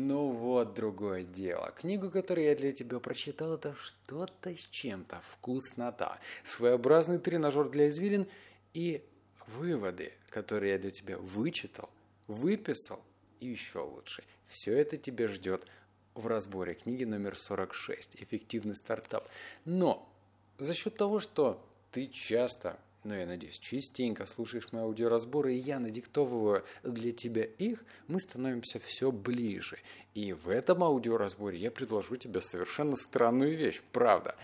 Ну вот другое дело. Книгу, которую я для тебя прочитал, это что-то с чем-то. Вкуснота. Своеобразный тренажер для извилин и выводы, которые я для тебя вычитал, выписал и еще лучше. Все это тебя ждет в разборе книги номер 46 «Эффективный стартап». Но за счет того, что ты часто но я надеюсь, частенько слушаешь мои аудиоразборы, и я надиктовываю для тебя их, мы становимся все ближе. И в этом аудиоразборе я предложу тебе совершенно странную вещь, правда.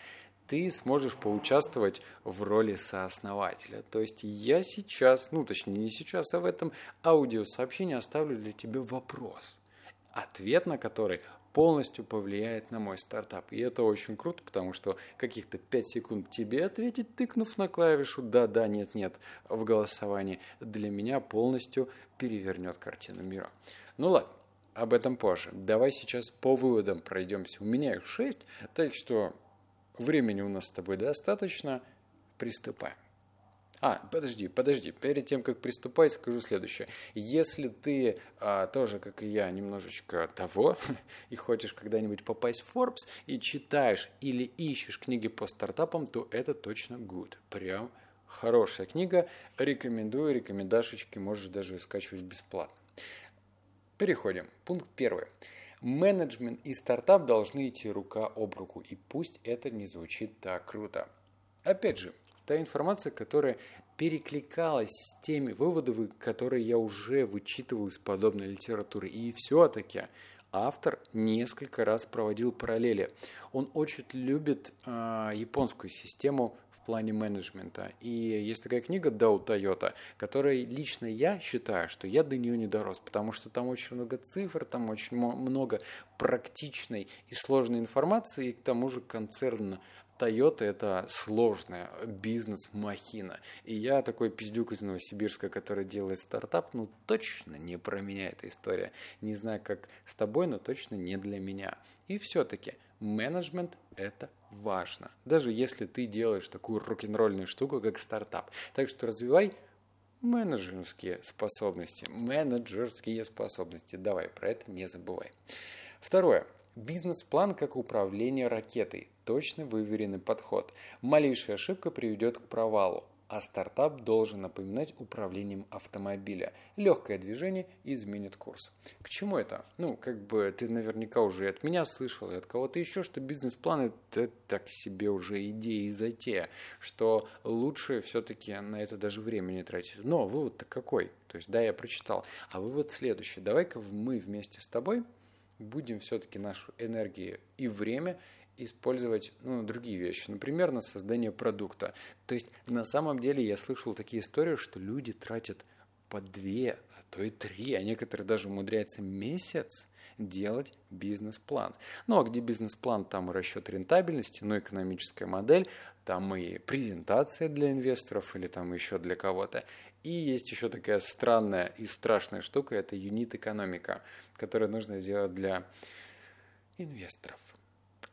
Ты сможешь поучаствовать в роли сооснователя. То есть я сейчас, ну точнее не сейчас, а в этом аудиосообщении оставлю для тебя вопрос, ответ на который полностью повлияет на мой стартап. И это очень круто, потому что каких-то 5 секунд тебе ответить, тыкнув на клавишу «да-да», «нет-нет» в голосовании, для меня полностью перевернет картину мира. Ну ладно, об этом позже. Давай сейчас по выводам пройдемся. У меня их 6, так что времени у нас с тобой достаточно. Приступаем. А, подожди, подожди. Перед тем, как приступать, скажу следующее. Если ты а, тоже, как и я, немножечко того, и хочешь когда-нибудь попасть в Forbes, и читаешь или ищешь книги по стартапам, то это точно good. Прям хорошая книга. Рекомендую, рекомендашечки можешь даже скачивать бесплатно. Переходим. Пункт первый. Менеджмент и стартап должны идти рука об руку, и пусть это не звучит так круто. Опять же, та информация, которая перекликалась с теми выводами, которые я уже вычитывал из подобной литературы. И все-таки автор несколько раз проводил параллели. Он очень любит э, японскую систему в плане менеджмента. И есть такая книга «Дау Тойота», которой лично я считаю, что я до нее не дорос, потому что там очень много цифр, там очень много практичной и сложной информации, и к тому же концерн Toyota – это сложная бизнес-махина. И я такой пиздюк из Новосибирска, который делает стартап, ну точно не про меня эта история. Не знаю, как с тобой, но точно не для меня. И все-таки менеджмент – это важно. Даже если ты делаешь такую рок-н-ролльную штуку, как стартап. Так что развивай менеджерские способности. Менеджерские способности. Давай, про это не забывай. Второе. Бизнес-план как управление ракетой. Точно выверенный подход. Малейшая ошибка приведет к провалу, а стартап должен напоминать управлением автомобиля. Легкое движение изменит курс. К чему это? Ну, как бы ты наверняка уже от меня слышал, и от кого-то еще, что бизнес-план это так себе уже идея и затея, что лучше все-таки на это даже время не тратить. Но вывод-то какой? То есть, да, я прочитал. А вывод следующий. Давай-ка мы вместе с тобой будем все-таки нашу энергию и время использовать ну, другие вещи, например, на создание продукта. То есть на самом деле я слышал такие истории, что люди тратят по две, а то и три, а некоторые даже умудряются месяц делать бизнес-план. Ну а где бизнес-план, там и расчет рентабельности, ну экономическая модель, там и презентация для инвесторов или там еще для кого-то. И есть еще такая странная и страшная штука, это юнит-экономика, которую нужно сделать для инвесторов.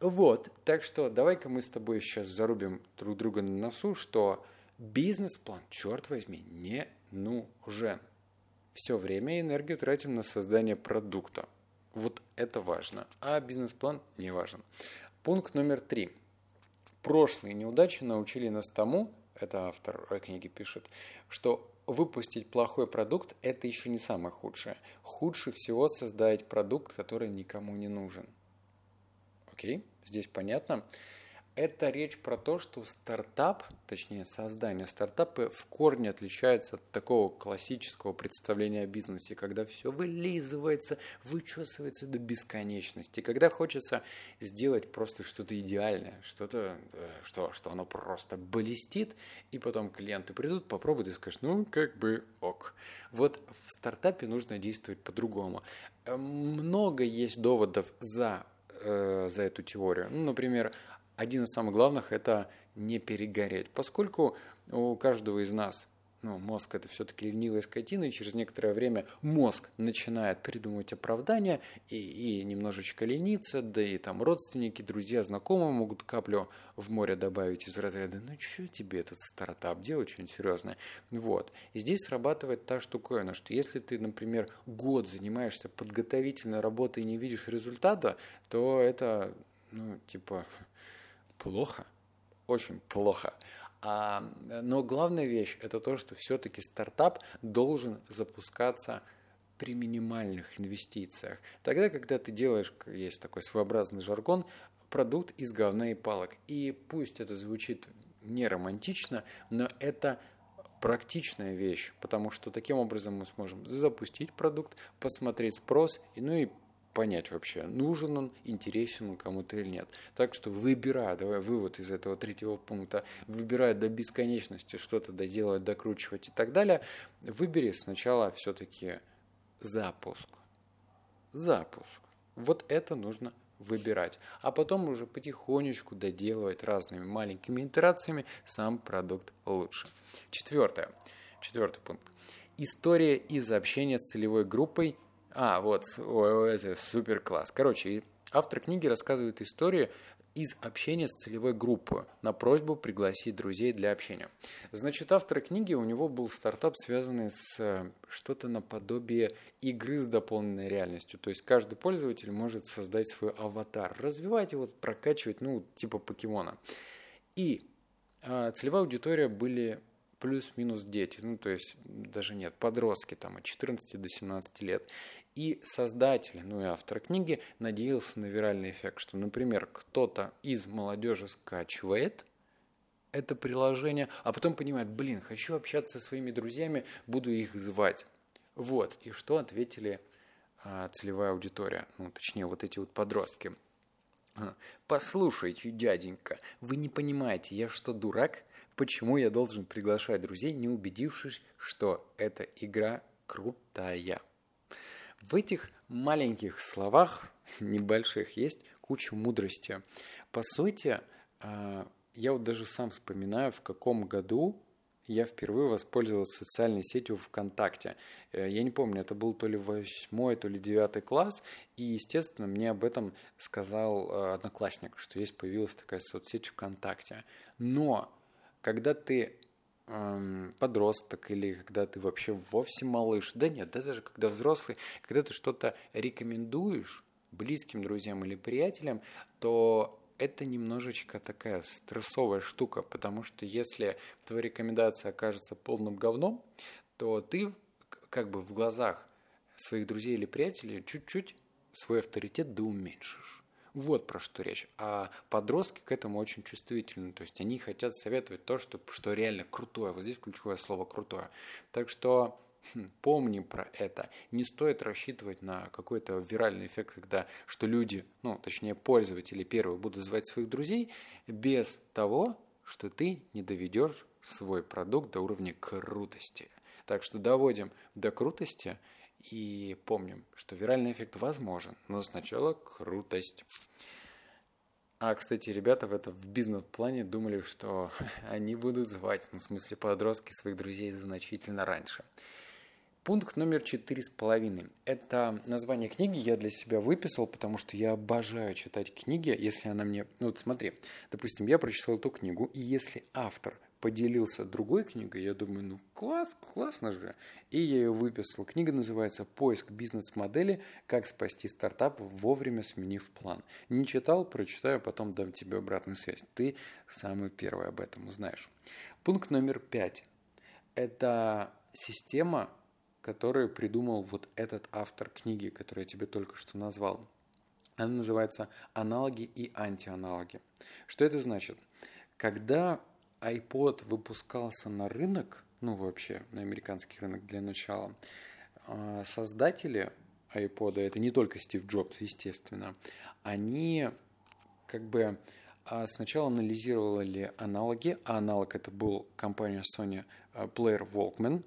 Вот, так что давай-ка мы с тобой сейчас зарубим друг друга на носу, что бизнес-план, черт возьми, не нужен. Все время и энергию тратим на создание продукта. Вот это важно, а бизнес-план не важен. Пункт номер три. Прошлые неудачи научили нас тому, это автор книги пишет, что выпустить плохой продукт – это еще не самое худшее. Худше всего создать продукт, который никому не нужен. Окей, здесь понятно. Это речь про то, что стартап, точнее создание стартапа в корне отличается от такого классического представления о бизнесе, когда все вылизывается, вычесывается до бесконечности, когда хочется сделать просто что-то идеальное, что-то, э, что, что оно просто блестит, и потом клиенты придут, попробуют и скажут, ну, как бы ок. Вот в стартапе нужно действовать по-другому. Э, много есть доводов за, э, за эту теорию. Ну, например, один из самых главных – это не перегореть. Поскольку у каждого из нас ну, мозг это все-таки ленивая скотина, и через некоторое время мозг начинает придумывать оправдания и, и немножечко лениться, да и там родственники, друзья, знакомые могут каплю в море добавить из разряда «ну что тебе этот стартап, делать что-нибудь серьезное». Вот. И здесь срабатывает та штуковина, что если ты, например, год занимаешься подготовительной работой и не видишь результата, то это, ну, типа, плохо, очень плохо. А, но главная вещь – это то, что все-таки стартап должен запускаться при минимальных инвестициях. Тогда, когда ты делаешь, есть такой своеобразный жаргон, продукт из говна и палок. И пусть это звучит не романтично, но это практичная вещь, потому что таким образом мы сможем запустить продукт, посмотреть спрос, ну и понять вообще, нужен он, интересен он кому-то или нет. Так что выбирая, давай вывод из этого третьего пункта, выбирая до бесконечности что-то доделать, докручивать и так далее, выбери сначала все-таки запуск. Запуск. Вот это нужно выбирать. А потом уже потихонечку доделывать разными маленькими итерациями сам продукт лучше. Четвертое. Четвертый пункт. История из общения с целевой группой – а, вот, ой, это супер класс. Короче, автор книги рассказывает историю из общения с целевой группой на просьбу пригласить друзей для общения. Значит, автор книги, у него был стартап, связанный с э, что-то наподобие игры с дополненной реальностью. То есть каждый пользователь может создать свой аватар, развивать его, прокачивать, ну, типа покемона. И э, целевая аудитория были плюс-минус дети, ну то есть даже нет, подростки там от 14 до 17 лет. И создатель, ну и автор книги надеялся на виральный эффект, что, например, кто-то из молодежи скачивает это приложение, а потом понимает, блин, хочу общаться со своими друзьями, буду их звать. Вот, и что ответили а, целевая аудитория, ну точнее вот эти вот подростки. Послушайте, дяденька, вы не понимаете, я что, дурак? Почему я должен приглашать друзей, не убедившись, что эта игра крутая? В этих маленьких словах, небольших, есть куча мудрости. По сути, а, я вот даже сам вспоминаю, в каком году я впервые воспользовался социальной сетью ВКонтакте. Э, я не помню, это был то ли восьмой, то ли девятый класс, и, естественно, мне об этом сказал э, одноклассник, что есть появилась такая соцсеть ВКонтакте. Но когда ты эм, подросток или когда ты вообще вовсе малыш, да нет, да даже когда взрослый, когда ты что-то рекомендуешь близким друзьям или приятелям, то это немножечко такая стрессовая штука, потому что если твоя рекомендация окажется полным говном, то ты как бы в глазах своих друзей или приятелей чуть-чуть свой авторитет да уменьшишь. Вот про что речь. А подростки к этому очень чувствительны. То есть они хотят советовать то, что, что реально крутое. Вот здесь ключевое слово крутое. Так что хм, помни про это. Не стоит рассчитывать на какой-то виральный эффект, когда что люди, ну, точнее, пользователи первые будут звать своих друзей без того, что ты не доведешь свой продукт до уровня крутости. Так что доводим до крутости – и помним, что виральный эффект возможен, но сначала крутость. А, кстати, ребята в этом в бизнес-плане думали, что они будут звать, ну, в смысле, подростки своих друзей значительно раньше. Пункт номер четыре с половиной. Это название книги я для себя выписал, потому что я обожаю читать книги, если она мне... Ну вот смотри, допустим, я прочитал эту книгу, и если автор поделился другой книгой, я думаю, ну класс, классно же. И я ее выписал. Книга называется «Поиск бизнес-модели. Как спасти стартап, вовремя сменив план». Не читал, прочитаю, потом дам тебе обратную связь. Ты самый первый об этом узнаешь. Пункт номер пять. Это система, которую придумал вот этот автор книги, которую я тебе только что назвал. Она называется «Аналоги и антианалоги». Что это значит? Когда iPod выпускался на рынок, ну вообще на американский рынок для начала, а, создатели iPod, это не только Стив Джобс, естественно, они как бы а, сначала анализировали аналоги, а аналог это был компания Sony а, Player Walkman,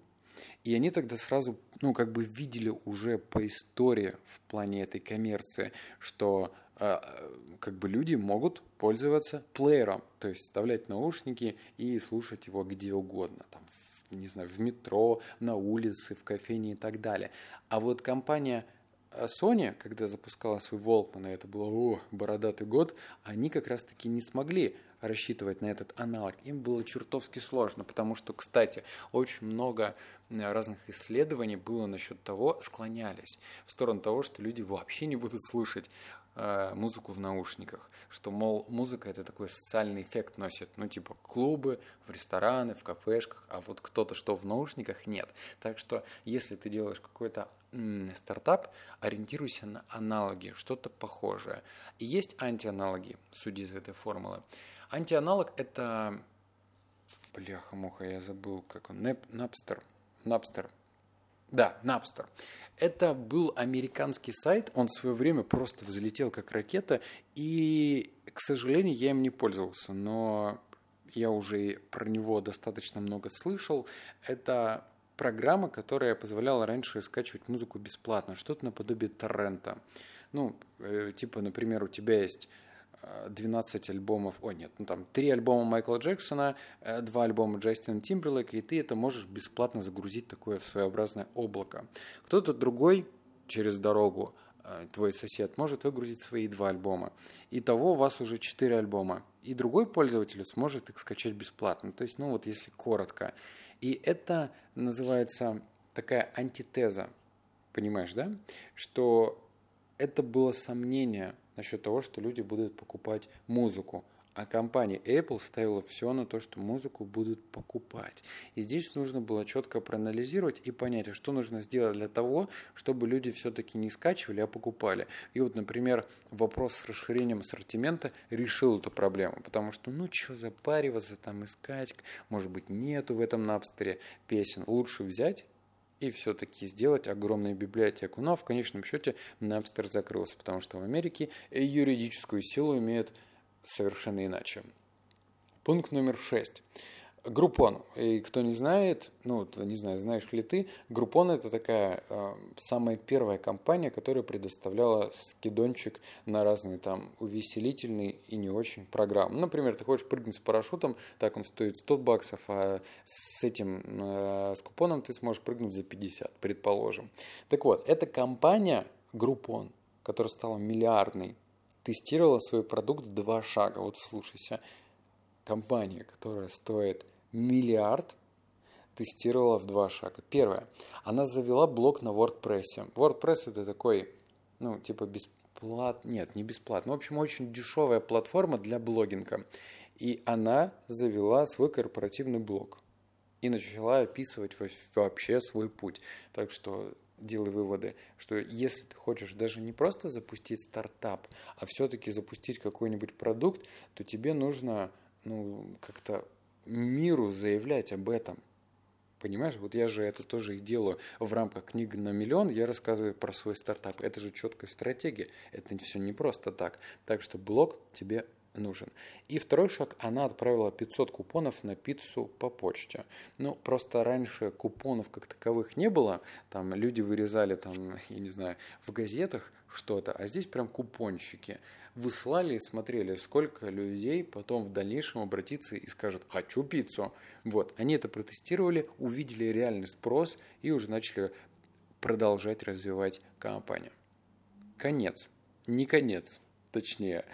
и они тогда сразу, ну, как бы видели уже по истории в плане этой коммерции, что а, как бы люди могут пользоваться плеером, то есть вставлять наушники и слушать его где угодно, там, не знаю, в метро, на улице, в кофейне и так далее. А вот компания э, Sony, когда запускала свой Walkman, и это было о, бородатый год, они как раз-таки не смогли рассчитывать на этот аналог. Им было чертовски сложно, потому что, кстати, очень много э, разных исследований было насчет того, склонялись в сторону того, что люди вообще не будут слушать э, музыку в наушниках, что, мол, музыка это такой социальный эффект носит, ну, типа клубы, в рестораны, в кафешках, а вот кто-то что в наушниках нет. Так что, если ты делаешь какой-то стартап, ориентируйся на аналоги, что-то похожее. И есть антианалоги, судя из этой формулы. Антианалог – это... Бляха-муха, я забыл, как он. Напстер. Напстер. Да, Napster. Это был американский сайт, он в свое время просто взлетел как ракета, и, к сожалению, я им не пользовался, но я уже про него достаточно много слышал. Это программа, которая позволяла раньше скачивать музыку бесплатно, что-то наподобие торрента. Ну, э, типа, например, у тебя есть 12 альбомов, о нет, ну там 3 альбома Майкла Джексона, 2 э, альбома Джастина Тимберлейка, и ты это можешь бесплатно загрузить такое в своеобразное облако. Кто-то другой через дорогу, э, твой сосед, может выгрузить свои два альбома. Итого у вас уже 4 альбома. И другой пользователь сможет их скачать бесплатно. То есть, ну вот если коротко. И это называется такая антитеза, понимаешь, да? Что это было сомнение – насчет того, что люди будут покупать музыку. А компания Apple ставила все на то, что музыку будут покупать. И здесь нужно было четко проанализировать и понять, а что нужно сделать для того, чтобы люди все-таки не скачивали, а покупали. И вот, например, вопрос с расширением ассортимента решил эту проблему, потому что, ну, что запариваться, там искать, может быть, нету в этом напстере песен. Лучше взять и все-таки сделать огромную библиотеку. Но в конечном счете Napster закрылся, потому что в Америке юридическую силу имеет совершенно иначе. Пункт номер шесть. Группон. И кто не знает, ну, не знаю, знаешь ли ты, Группон это такая э, самая первая компания, которая предоставляла скидончик на разные там увеселительные и не очень программы. Например, ты хочешь прыгнуть с парашютом, так он стоит 100 баксов, а с этим, э, с купоном ты сможешь прыгнуть за 50, предположим. Так вот, эта компания Группон, которая стала миллиардной, тестировала свой продукт два шага. Вот слушайся компания, которая стоит миллиард тестировала в два шага. Первое. Она завела блог на WordPress. WordPress это такой, ну, типа бесплатный, нет, не бесплатный, в общем, очень дешевая платформа для блогинга. И она завела свой корпоративный блог и начала описывать вообще свой путь. Так что делай выводы, что если ты хочешь даже не просто запустить стартап, а все-таки запустить какой-нибудь продукт, то тебе нужно ну, как-то миру заявлять об этом. Понимаешь, вот я же это тоже и делаю в рамках книги на миллион, я рассказываю про свой стартап. Это же четкая стратегия, это все не просто так. Так что блог тебе нужен. И второй шаг, она отправила 500 купонов на пиццу по почте. Ну, просто раньше купонов как таковых не было, там люди вырезали там, я не знаю, в газетах что-то, а здесь прям купонщики выслали и смотрели, сколько людей потом в дальнейшем обратится и скажет «хочу пиццу». Вот, они это протестировали, увидели реальный спрос и уже начали продолжать развивать компанию. Конец. Не конец, точнее.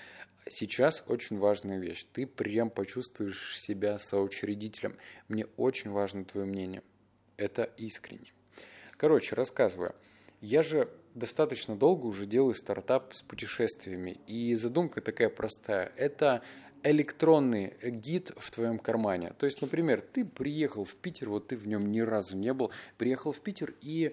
Сейчас очень важная вещь. Ты прям почувствуешь себя соучредителем. Мне очень важно твое мнение. Это искренне. Короче, рассказываю. Я же достаточно долго уже делаю стартап с путешествиями. И задумка такая простая. Это электронный гид в твоем кармане. То есть, например, ты приехал в Питер, вот ты в нем ни разу не был, приехал в Питер и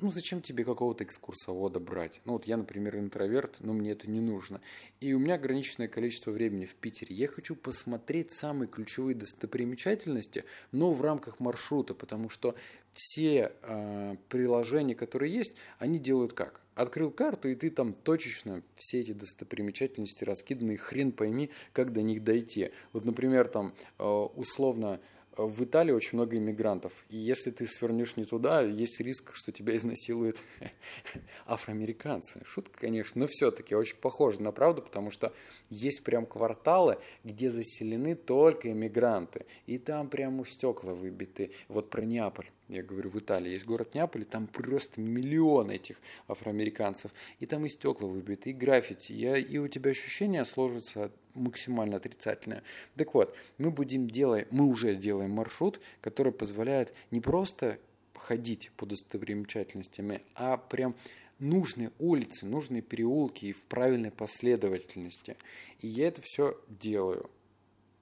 ну зачем тебе какого-то экскурсовода брать? Ну вот я, например, интроверт, но мне это не нужно. И у меня ограниченное количество времени в Питере. Я хочу посмотреть самые ключевые достопримечательности, но в рамках маршрута, потому что все э, приложения, которые есть, они делают как? Открыл карту, и ты там точечно все эти достопримечательности раскиданы, хрен пойми, как до них дойти. Вот, например, там э, условно в Италии очень много иммигрантов. И если ты свернешь не туда, есть риск, что тебя изнасилуют афроамериканцы. Шутка, конечно, но все-таки очень похоже на правду, потому что есть прям кварталы, где заселены только иммигранты. И там прямо стекла выбиты. Вот про Неаполь я говорю, в Италии есть город Неаполь, там просто миллион этих афроамериканцев, и там и стекла выбиты, и граффити, и, и у тебя ощущение сложится максимально отрицательное. Так вот, мы будем делать, мы уже делаем маршрут, который позволяет не просто ходить по достопримечательностями, а прям нужные улицы, нужные переулки и в правильной последовательности. И я это все делаю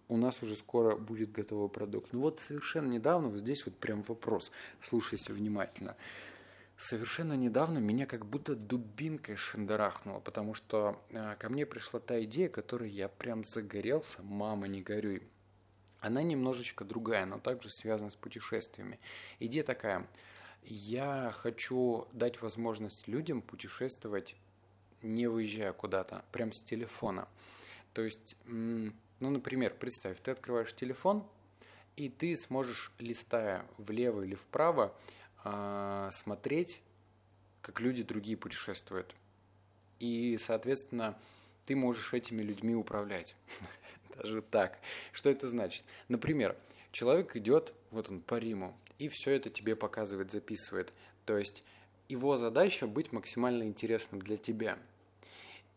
у нас уже скоро будет готовый продукт. Ну вот совершенно недавно, вот здесь вот прям вопрос, слушайся внимательно. Совершенно недавно меня как будто дубинкой шандарахнуло, потому что э, ко мне пришла та идея, которой я прям загорелся, мама, не горюй. Она немножечко другая, но также связана с путешествиями. Идея такая, я хочу дать возможность людям путешествовать, не выезжая куда-то, прям с телефона. То есть ну, например, представь, ты открываешь телефон, и ты сможешь, листая влево или вправо, а, смотреть, как люди другие путешествуют. И, соответственно, ты можешь этими людьми управлять. Даже так. Что это значит? Например, человек идет, вот он по Риму, и все это тебе показывает, записывает. То есть его задача быть максимально интересным для тебя –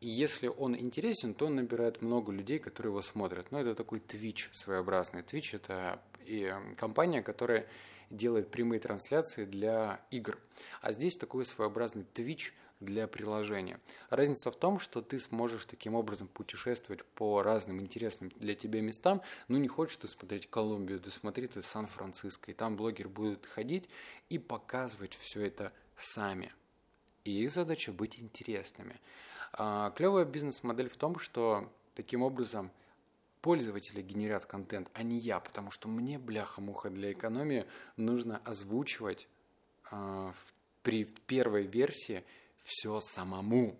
и если он интересен, то он набирает много людей, которые его смотрят. Но это такой Twitch своеобразный. Twitch – это и эм, компания, которая делает прямые трансляции для игр. А здесь такой своеобразный Twitch для приложения. Разница в том, что ты сможешь таким образом путешествовать по разным интересным для тебя местам. Ну, не хочешь ты смотреть Колумбию, да смотри ты Сан-Франциско. И там блогер будет ходить и показывать все это сами. И их задача быть интересными. А, клевая бизнес-модель в том, что таким образом пользователи генерят контент, а не я, потому что мне, бляха-муха, для экономии нужно озвучивать э, при первой версии все самому.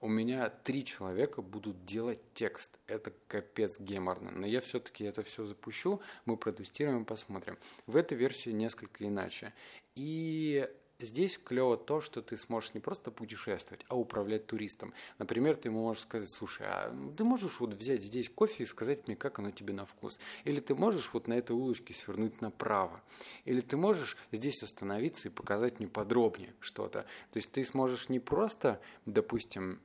У меня три человека будут делать текст. Это капец геморно. Но я все-таки это все запущу, мы протестируем, посмотрим. В этой версии несколько иначе. И Здесь клево то, что ты сможешь не просто путешествовать, а управлять туристом. Например, ты ему можешь сказать, слушай, а ты можешь вот взять здесь кофе и сказать мне, как оно тебе на вкус. Или ты можешь вот на этой улочке свернуть направо. Или ты можешь здесь остановиться и показать мне подробнее что-то. То есть ты сможешь не просто, допустим,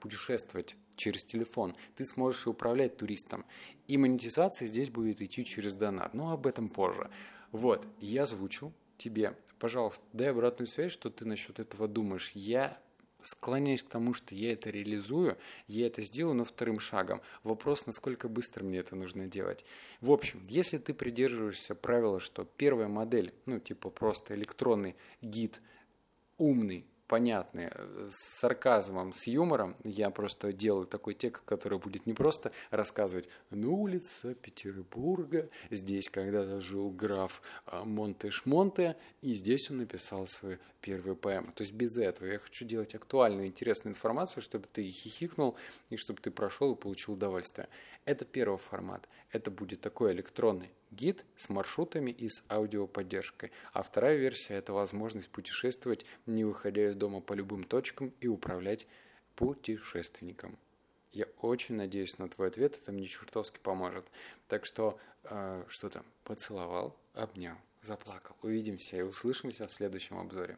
путешествовать через телефон, ты сможешь управлять туристом. И монетизация здесь будет идти через донат, но об этом позже. Вот, я озвучу тебе, пожалуйста, дай обратную связь, что ты насчет этого думаешь. Я склоняюсь к тому, что я это реализую, я это сделаю, но вторым шагом. Вопрос, насколько быстро мне это нужно делать. В общем, если ты придерживаешься правила, что первая модель, ну типа просто электронный гид, умный, понятные, с сарказмом, с юмором. Я просто делаю такой текст, который будет не просто рассказывать «На улице Петербурга, здесь когда-то жил граф а, Монте-Шмонте, и здесь он написал свою первую поэму». То есть без этого. Я хочу делать актуальную, интересную информацию, чтобы ты хихикнул, и чтобы ты прошел и получил удовольствие. Это первый формат. Это будет такой электронный гид с маршрутами и с аудиоподдержкой. А вторая версия – это возможность путешествовать, не выходя из дома по любым точкам и управлять путешественником. Я очень надеюсь на твой ответ, это мне чертовски поможет. Так что, э, что там, поцеловал, обнял, заплакал. Увидимся и услышимся в следующем обзоре.